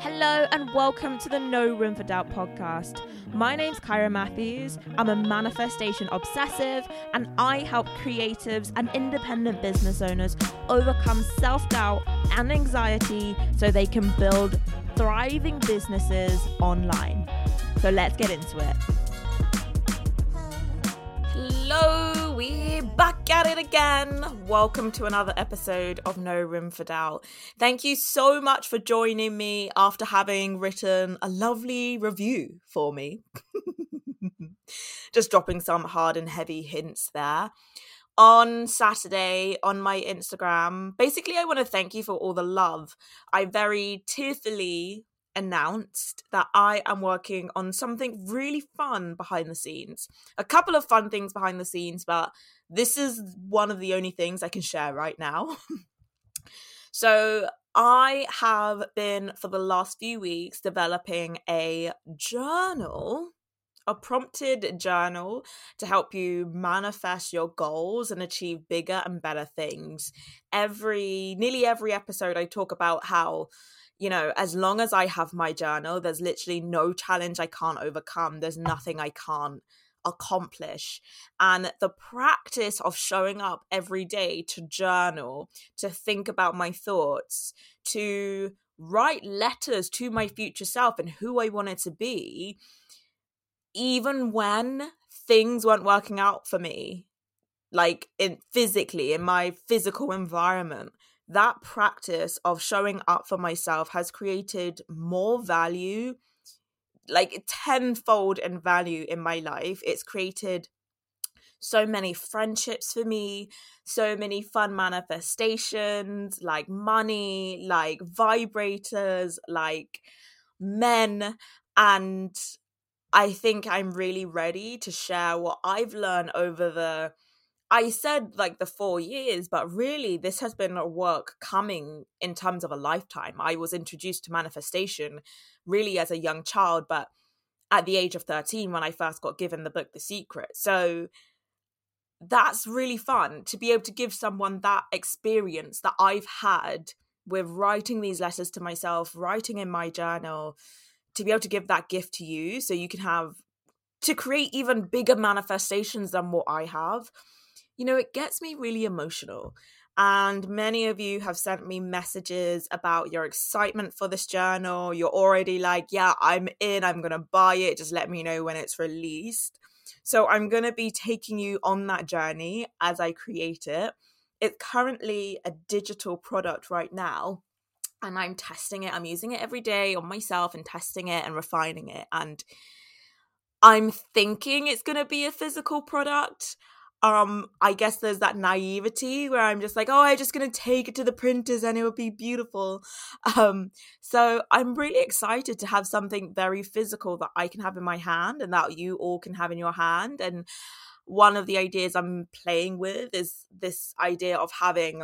Hello and welcome to the No Room for Doubt podcast. My name's Kyra Matthews. I'm a manifestation obsessive and I help creatives and independent business owners overcome self doubt and anxiety so they can build thriving businesses online. So let's get into it. Hello, we're back at it again. Welcome to another episode of No Room for Doubt. Thank you so much for joining me after having written a lovely review for me. Just dropping some hard and heavy hints there. On Saturday on my Instagram, basically, I want to thank you for all the love. I very tearfully announced that I am working on something really fun behind the scenes. A couple of fun things behind the scenes, but this is one of the only things I can share right now. so, I have been for the last few weeks developing a journal. A prompted journal to help you manifest your goals and achieve bigger and better things. Every, nearly every episode, I talk about how you know, as long as I have my journal, there's literally no challenge I can't overcome. There's nothing I can't accomplish. And the practice of showing up every day to journal, to think about my thoughts, to write letters to my future self and who I wanted to be, even when things weren't working out for me, like in physically in my physical environment that practice of showing up for myself has created more value like tenfold in value in my life. It's created so many friendships for me so many fun manifestations like money like vibrators like men. And i think i'm really ready to share what i've learned over the I said like the four years, but really this has been a work coming in terms of a lifetime. I was introduced to manifestation really as a young child, but at the age of 13 when I first got given the book The Secret. So that's really fun to be able to give someone that experience that I've had with writing these letters to myself, writing in my journal, to be able to give that gift to you so you can have to create even bigger manifestations than what I have you know, it gets me really emotional. And many of you have sent me messages about your excitement for this journal. You're already like, yeah, I'm in, I'm going to buy it. Just let me know when it's released. So I'm going to be taking you on that journey as I create it. It's currently a digital product right now. And I'm testing it. I'm using it every day on myself and testing it and refining it. And I'm thinking it's going to be a physical product um i guess there's that naivety where i'm just like oh i'm just gonna take it to the printers and it will be beautiful. Um so i'm really excited to have something very physical that i can have in my hand and that you all can have in your hand. And one of the ideas i'm playing with is this idea of having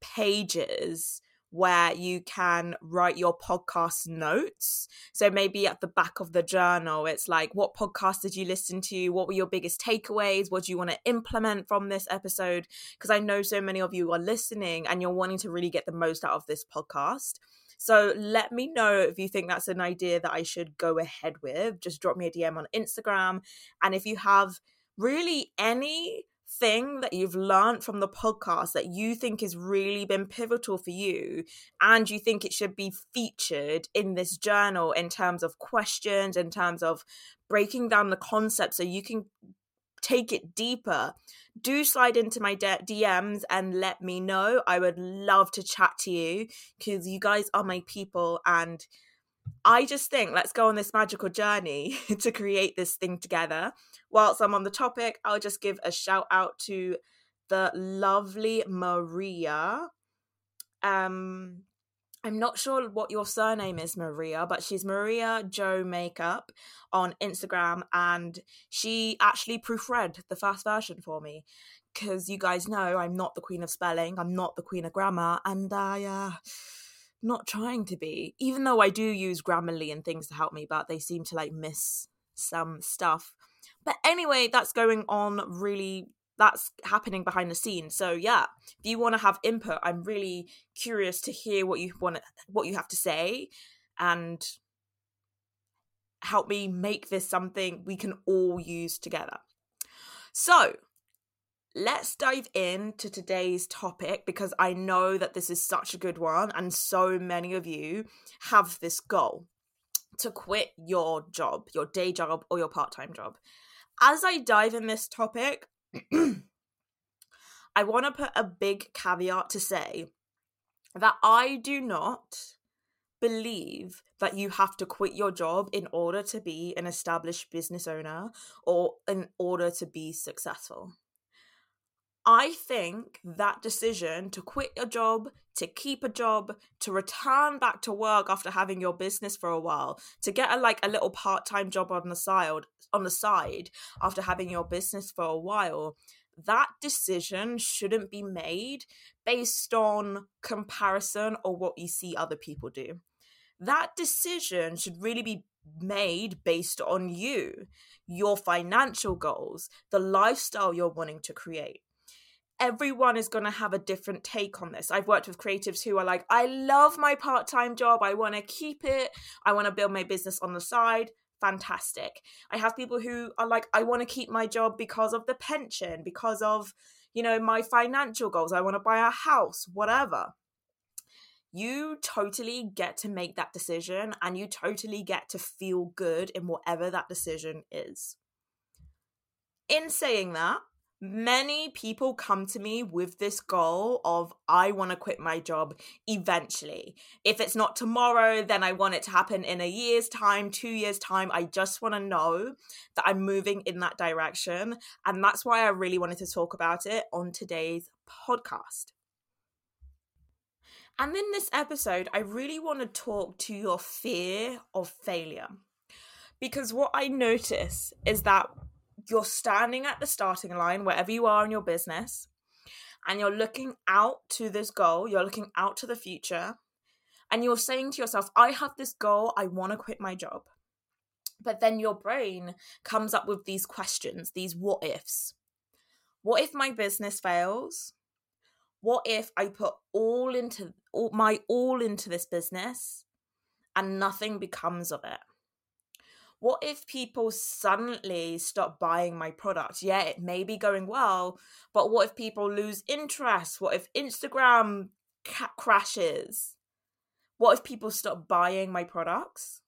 pages where you can write your podcast notes. So maybe at the back of the journal, it's like, what podcast did you listen to? What were your biggest takeaways? What do you want to implement from this episode? Because I know so many of you are listening and you're wanting to really get the most out of this podcast. So let me know if you think that's an idea that I should go ahead with. Just drop me a DM on Instagram. And if you have really any thing that you've learned from the podcast that you think has really been pivotal for you and you think it should be featured in this journal in terms of questions in terms of breaking down the concept so you can take it deeper do slide into my DMs and let me know. I would love to chat to you because you guys are my people and I just think let's go on this magical journey to create this thing together. Whilst I'm on the topic, I'll just give a shout out to the lovely Maria. Um, I'm not sure what your surname is, Maria, but she's Maria Joe Makeup on Instagram, and she actually proofread the first version for me. Because you guys know I'm not the queen of spelling, I'm not the queen of grammar, and I uh, not trying to be, even though I do use Grammarly and things to help me, but they seem to like miss some stuff. But anyway, that's going on really that's happening behind the scenes. So yeah, if you want to have input, I'm really curious to hear what you want what you have to say. and help me make this something we can all use together. So, let's dive into today's topic because I know that this is such a good one, and so many of you have this goal to quit your job, your day job, or your part time job. As I dive in this topic, I want to put a big caveat to say that I do not believe that you have to quit your job in order to be an established business owner or in order to be successful. I think that decision to quit your job, to keep a job, to return back to work after having your business for a while, to get a like a little part-time job on the side on the side after having your business for a while, that decision shouldn't be made based on comparison or what you see other people do. That decision should really be made based on you, your financial goals, the lifestyle you're wanting to create everyone is going to have a different take on this. I've worked with creatives who are like, I love my part time job. I want to keep it. I want to build my business on the side. Fantastic. I have people who are like, I want to keep my job because of the pension, because of, you know, my financial goals. I want to buy a house, whatever. You totally get to make that decision and you totally get to feel good in whatever that decision is. In saying that, many people come to me with this goal of I want to quit my job eventually. If it's not tomorrow, then I want it to happen in a year's time, 2 years time. I just want to know that I'm moving in that direction, and that's why I really wanted to talk about it on today's podcast. And in this episode, I really want to talk to your fear of failure. Because what I notice is that you're standing at the starting line wherever you are in your business and you're looking out to this goal, you're looking out to the future, and you're saying to yourself, I have this goal, I want to quit my job. But then your brain comes up with these questions, these what ifs. What if my business fails? What if I put all into all my all into this business and nothing becomes of it? What if people suddenly stop buying my product? Yeah, it may be going well, but what if people lose interest? What if Instagram ca- crashes? What if people stop buying my products?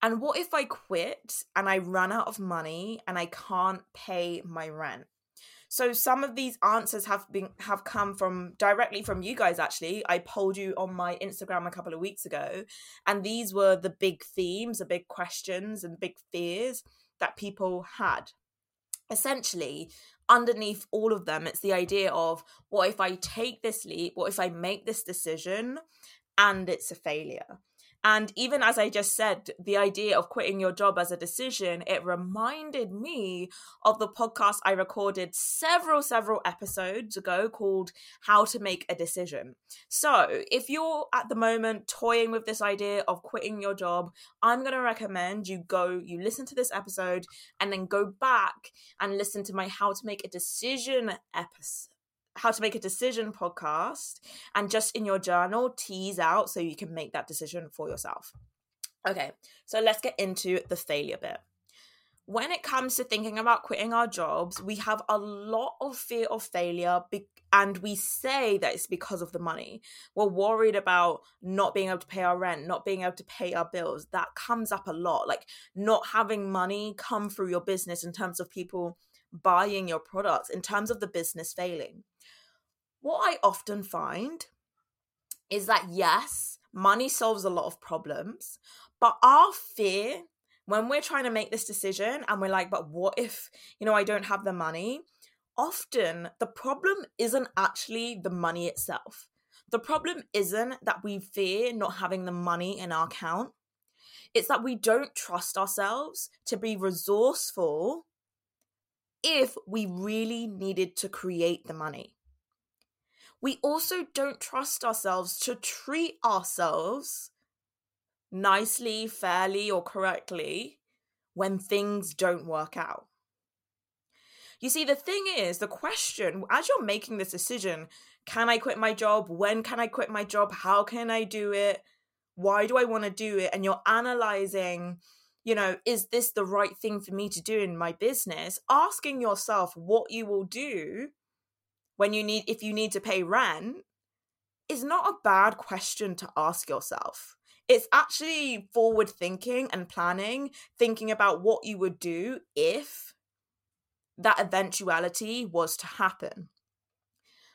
And what if I quit and I run out of money and I can't pay my rent? So some of these answers have been have come from directly from you guys actually. I polled you on my Instagram a couple of weeks ago and these were the big themes, the big questions and big fears that people had. Essentially, underneath all of them it's the idea of what if I take this leap? What if I make this decision and it's a failure? And even as I just said, the idea of quitting your job as a decision, it reminded me of the podcast I recorded several, several episodes ago called How to Make a Decision. So if you're at the moment toying with this idea of quitting your job, I'm going to recommend you go, you listen to this episode, and then go back and listen to my How to Make a Decision episode how to make a decision podcast and just in your journal tease out so you can make that decision for yourself. Okay, so let's get into the failure bit. When it comes to thinking about quitting our jobs, we have a lot of fear of failure be- and we say that it's because of the money. We're worried about not being able to pay our rent, not being able to pay our bills. That comes up a lot. Like not having money come through your business in terms of people buying your products, in terms of the business failing what I often find is that yes, money solves a lot of problems, but our fear when we're trying to make this decision and we're like, but what if, you know, I don't have the money? Often the problem isn't actually the money itself. The problem isn't that we fear not having the money in our account. It's that we don't trust ourselves to be resourceful if we really needed to create the money we also don't trust ourselves to treat ourselves nicely, fairly, or correctly when things don't work out. You see, the thing is, the question, as you're making this decision, can I quit my job? When can I quit my job? How can I do it? Why do I want to do it? And you're analyzing, you know, is this the right thing for me to do in my business? Asking yourself what you will do when you need, if you need to pay rent, is not a bad question to ask yourself. It's actually forward thinking and planning, thinking about what you would do if that eventuality was to happen.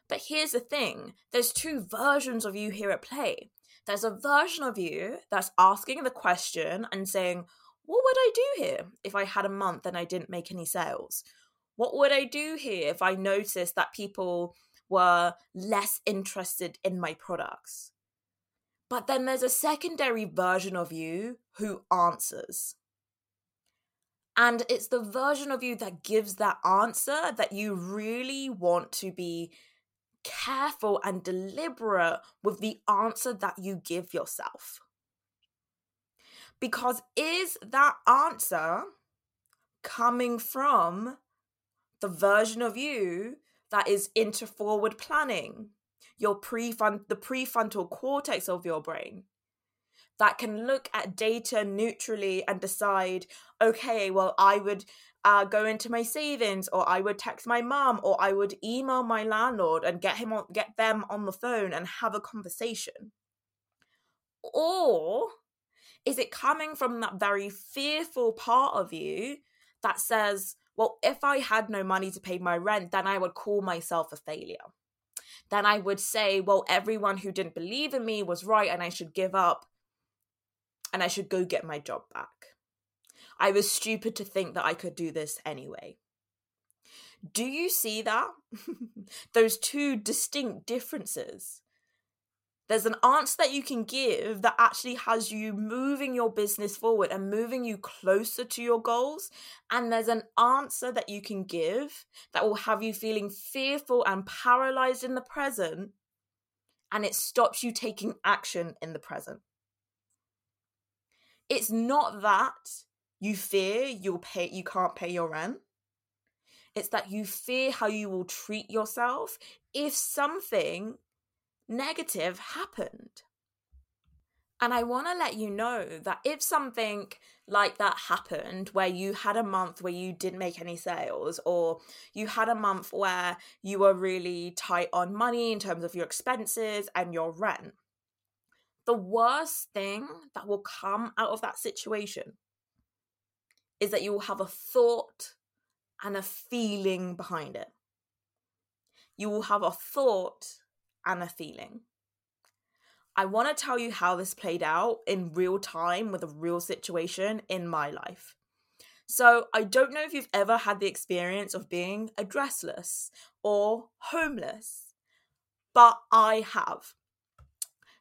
But here's the thing there's two versions of you here at play. There's a version of you that's asking the question and saying, What would I do here if I had a month and I didn't make any sales? What would I do here if I noticed that people were less interested in my products? But then there's a secondary version of you who answers. And it's the version of you that gives that answer that you really want to be careful and deliberate with the answer that you give yourself. Because is that answer coming from the version of you that is into forward planning, your prefront the prefrontal cortex of your brain that can look at data neutrally and decide okay well i would uh, go into my savings or i would text my mom or i would email my landlord and get him on get them on the phone and have a conversation. Or is it coming from that very fearful part of you that says well if i had no money to pay my rent then i would call myself a failure then i would say well everyone who didn't believe in me was right and i should give up and i should go get my job back I was stupid to think that I could do this anyway. Do you see that? Those two distinct differences. There's an answer that you can give that actually has you moving your business forward and moving you closer to your goals. And there's an answer that you can give that will have you feeling fearful and paralyzed in the present. And it stops you taking action in the present. It's not that you fear you'll pay you can't pay your rent. It's that you fear how you will treat yourself if something negative happened. And I want to let you know that if something like that happened, where you had a month where you didn't make any sales, or you had a month where you were really tight on money in terms of your expenses and your rent, the worst thing that will come out of that situation is that you will have a thought and a feeling behind it. You will have a thought and a feeling. I want to tell you how this played out in real time with a real situation in my life. So, I don't know if you've ever had the experience of being addressless or homeless, but I have.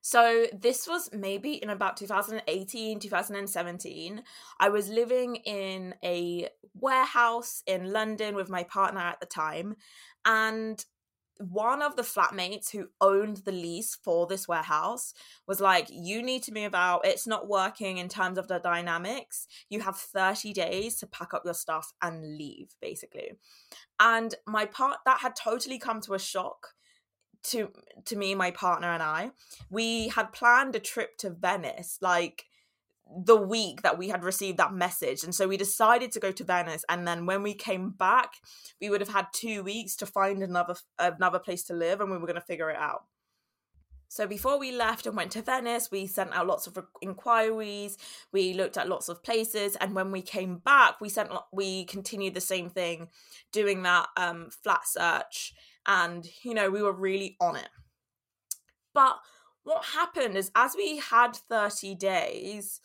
So this was maybe in about 2018, 2017. I was living in a warehouse in London with my partner at the time. And one of the flatmates who owned the lease for this warehouse was like, You need to move out. It's not working in terms of the dynamics. You have 30 days to pack up your stuff and leave, basically. And my part that had totally come to a shock to to me my partner and i we had planned a trip to venice like the week that we had received that message. And so we decided to go to venice. And then when we came back we would have had two weeks to find another another place to live and we were going to figure it out. So before we left and went to Venice, we sent out lots of inquiries. We looked at lots of places, and when we came back, we sent we continued the same thing, doing that um, flat search. And you know we were really on it. But what happened is as we had 30 days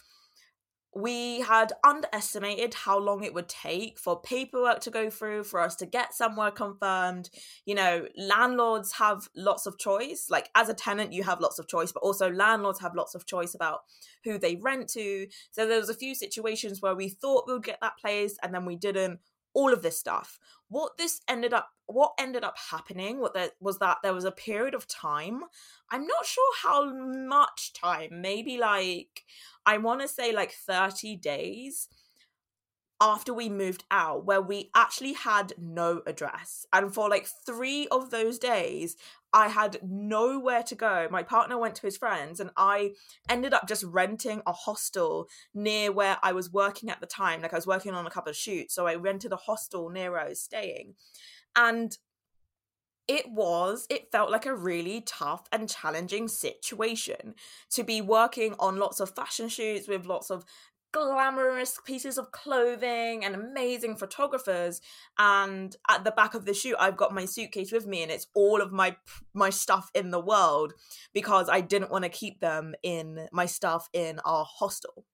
we had underestimated how long it would take for paperwork to go through for us to get somewhere confirmed. You know landlords have lots of choice. Like as a tenant you have lots of choice but also landlords have lots of choice about who they rent to. So there was a few situations where we thought we would get that place and then we didn't. All of this stuff. What this ended up what ended up happening what there, was that there was a period of time i'm not sure how much time maybe like i want to say like 30 days after we moved out where we actually had no address and for like 3 of those days I had nowhere to go. My partner went to his friends, and I ended up just renting a hostel near where I was working at the time. Like I was working on a couple of shoots, so I rented a hostel near where I was staying. And it was, it felt like a really tough and challenging situation to be working on lots of fashion shoots with lots of glamorous pieces of clothing and amazing photographers and at the back of the shoot I've got my suitcase with me and it's all of my my stuff in the world because I didn't want to keep them in my stuff in our hostel.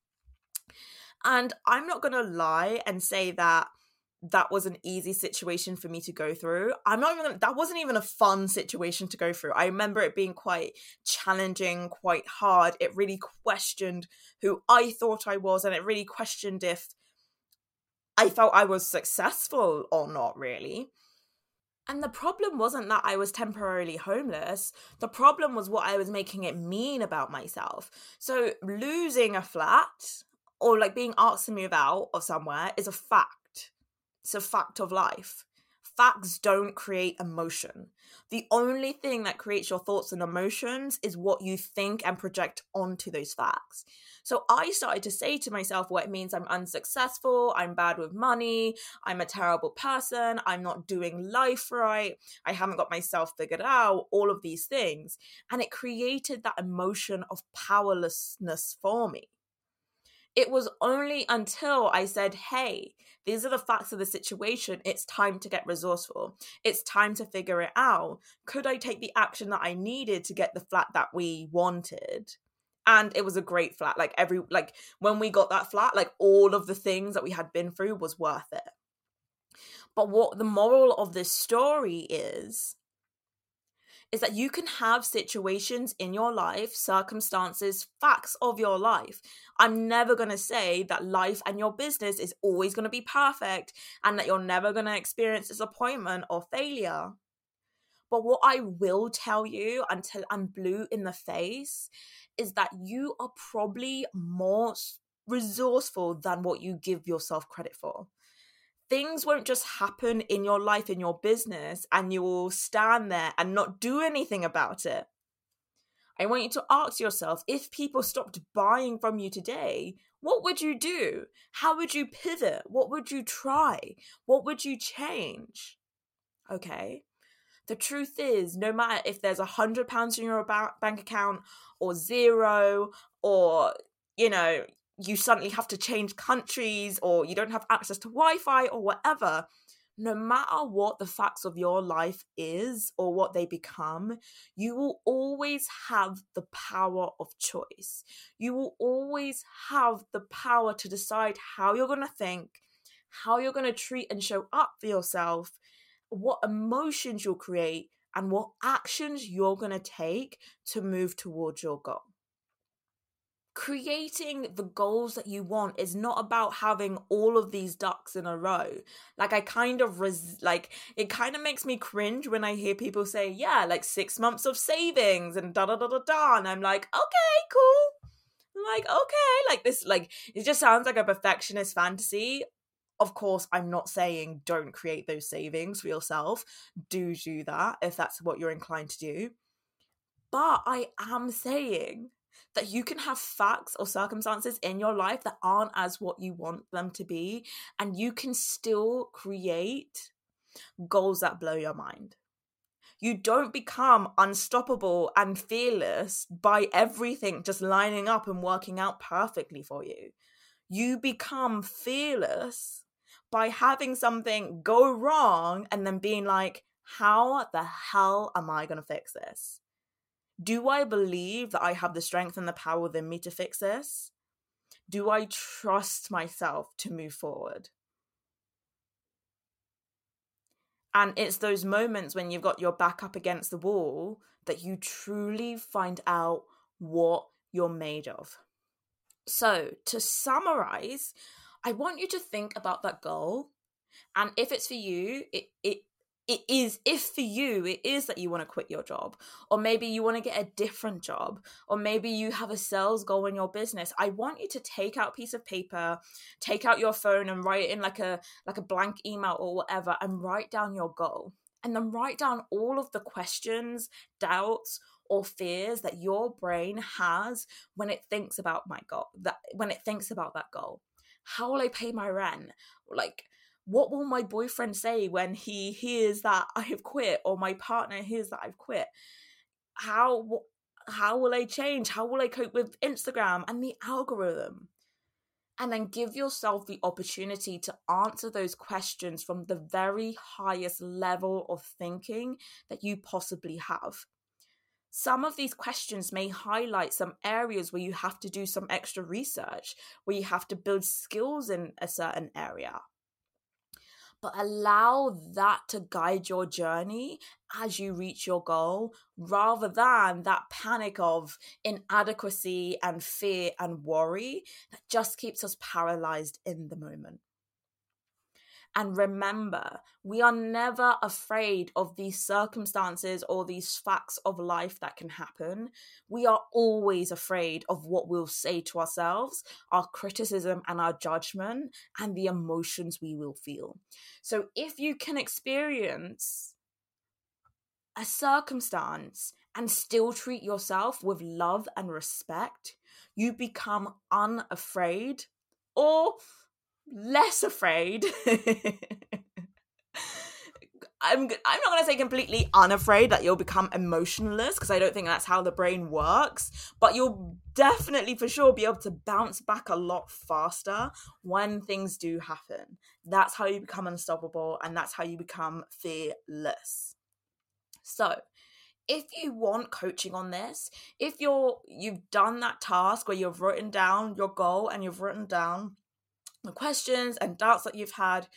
And I'm not going to lie and say that that was an easy situation for me to go through. I'm not even that wasn't even a fun situation to go through. I remember it being quite challenging, quite hard. It really questioned who I thought I was and it really questioned if I felt I was successful or not really. And the problem wasn't that I was temporarily homeless. The problem was what I was making it mean about myself. So losing a flat or like being asked to move out of somewhere is a fact it's a fact of life. Facts don't create emotion. The only thing that creates your thoughts and emotions is what you think and project onto those facts. So I started to say to myself, well, it means I'm unsuccessful, I'm bad with money, I'm a terrible person, I'm not doing life right, I haven't got myself figured out, all of these things. And it created that emotion of powerlessness for me. It was only until I said, hey, these are the facts of the situation. It's time to get resourceful. It's time to figure it out. Could I take the action that I needed to get the flat that we wanted? And it was a great flat. Like every like when we got that flat, like all of the things that we had been through was worth it. But what the moral of this story is is that you can have situations in your life, circumstances, facts of your life. I'm never going to say that life and your business is always going to be perfect and that you're never going to experience disappointment or failure. But what I will tell you until I'm blue in the face is that you are probably more resourceful than what you give yourself credit for things won't just happen in your life, in your business, and you will stand there and not do anything about it. I want you to ask yourself if people stopped buying from you today, what would you do? How would you pivot? What would you try? What would you change? Okay. The truth is, no matter if there's a hundred pounds in your bank account or zero, or you know, you suddenly have to change countries or you don't have access to Wi Fi or whatever, no matter what the facts of your life is or what they become, you will always have the power of choice. You will always have the power to decide how you're going to think, how you're going to treat and show up for yourself, what emotions you'll create, and what actions you're going to take to move towards your goal creating the goals that you want is not about having all of these ducks in a row. Like i kind of res- like it kind of makes me cringe when i hear people say yeah like six months of savings and da da da da da and i'm like okay cool. I'm like okay like this like it just sounds like a perfectionist fantasy. Of course i'm not saying don't create those savings for yourself. Do do that if that's what you're inclined to do. But i am saying that you can have facts or circumstances in your life that aren't as what you want them to be, and you can still create goals that blow your mind. You don't become unstoppable and fearless by everything just lining up and working out perfectly for you. You become fearless by having something go wrong and then being like, how the hell am I going to fix this? Do I believe that I have the strength and the power within me to fix this? Do I trust myself to move forward? And it's those moments when you've got your back up against the wall that you truly find out what you're made of. So, to summarize, I want you to think about that goal. And if it's for you, it, it it is if for you it is that you want to quit your job or maybe you want to get a different job or maybe you have a sales goal in your business i want you to take out a piece of paper take out your phone and write it in like a like a blank email or whatever and write down your goal. And then write down all of the questions, doubts, or fears that your brain has when it thinks about my goal that when it thinks about that goal. How will i pay my rent? Like what will my boyfriend say when he hears that i have quit or my partner hears that i've quit? How how will i change? How will i cope with instagram and the algorithm? And then give yourself the opportunity to answer those questions from the very highest level of thinking that you possibly have. Some of these questions may highlight some areas where you have to do some extra research, where you have to build skills in a certain area. But allow that to guide your journey as you reach your goal rather than that panic of inadequacy and fear and worry that just keeps us paralyzed in the moment. And remember, we are never afraid of these circumstances or these facts of life that can happen. We are always afraid of what we'll say to ourselves, our criticism and our judgment, and the emotions we will feel. So if you can experience a circumstance and still treat yourself with love and respect, you become unafraid or less afraid. I'm I'm not going to say completely unafraid that you'll become emotionless because I don't think that's how the brain works, but you'll definitely for sure be able to bounce back a lot faster when things do happen. That's how you become unstoppable and that's how you become fearless. So, if you want coaching on this, if you're you've done that task where you've written down your goal and you've written down the questions and doubts that you've had,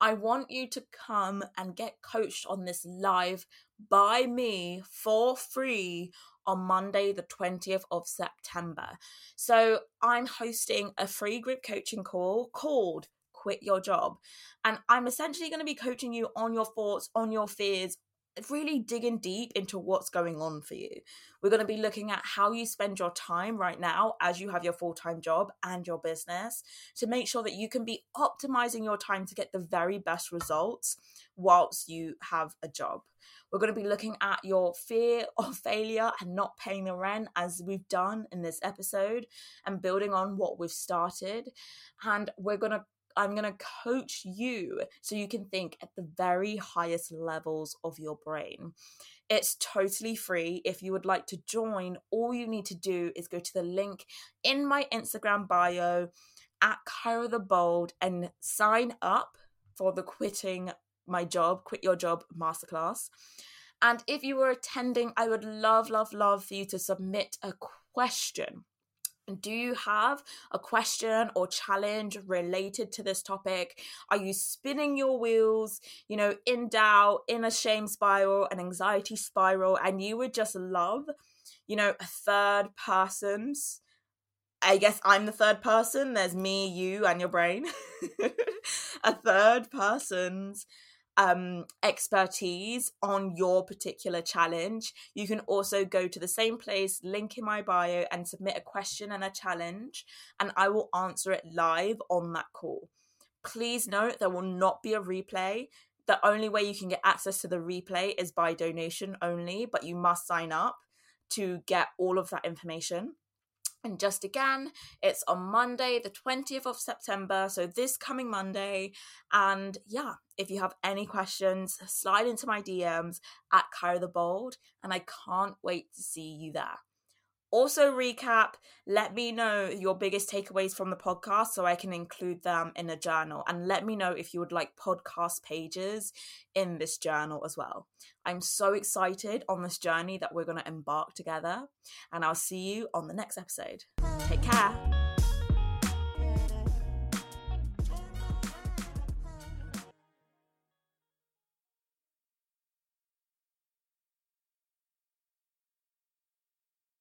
I want you to come and get coached on this live by me for free on Monday, the 20th of September. So I'm hosting a free group coaching call called Quit Your Job. And I'm essentially going to be coaching you on your thoughts, on your fears, really digging deep into what's going on for you. We're going to be looking at how you spend your time right now as you have your full time job and your business to make sure that you can be optimizing your time to get the very best results whilst you have a job. We're going to be looking at your fear of failure and not paying the rent, as we've done in this episode, and building on what we've started. And we're going to I'm going to coach you so you can think at the very highest levels of your brain. It's totally free. If you would like to join, all you need to do is go to the link in my Instagram bio at Kyra the Bold and sign up for the quitting my job, quit your job masterclass. And if you were attending, I would love, love, love for you to submit a question do you have a question or challenge related to this topic? Are you spinning your wheels, you know, in doubt, in a shame spiral, an anxiety spiral, and you would just love, you know, a third person's? I guess I'm the third person. There's me, you, and your brain. a third person's um, expertise on your particular challenge, you can also go to the same place, link in my bio, and submit a question and a challenge, and I will answer it live on that call. Please note there will not be a replay. The only way you can get access to the replay is by donation only, but you must sign up to get all of that information. And just again, it's on Monday, the 20th of September. So this coming Monday. And yeah, if you have any questions, slide into my DMs at Kyra the Bold. And I can't wait to see you there. Also, recap, let me know your biggest takeaways from the podcast so I can include them in a journal. And let me know if you would like podcast pages in this journal as well. I'm so excited on this journey that we're going to embark together. And I'll see you on the next episode. Take care.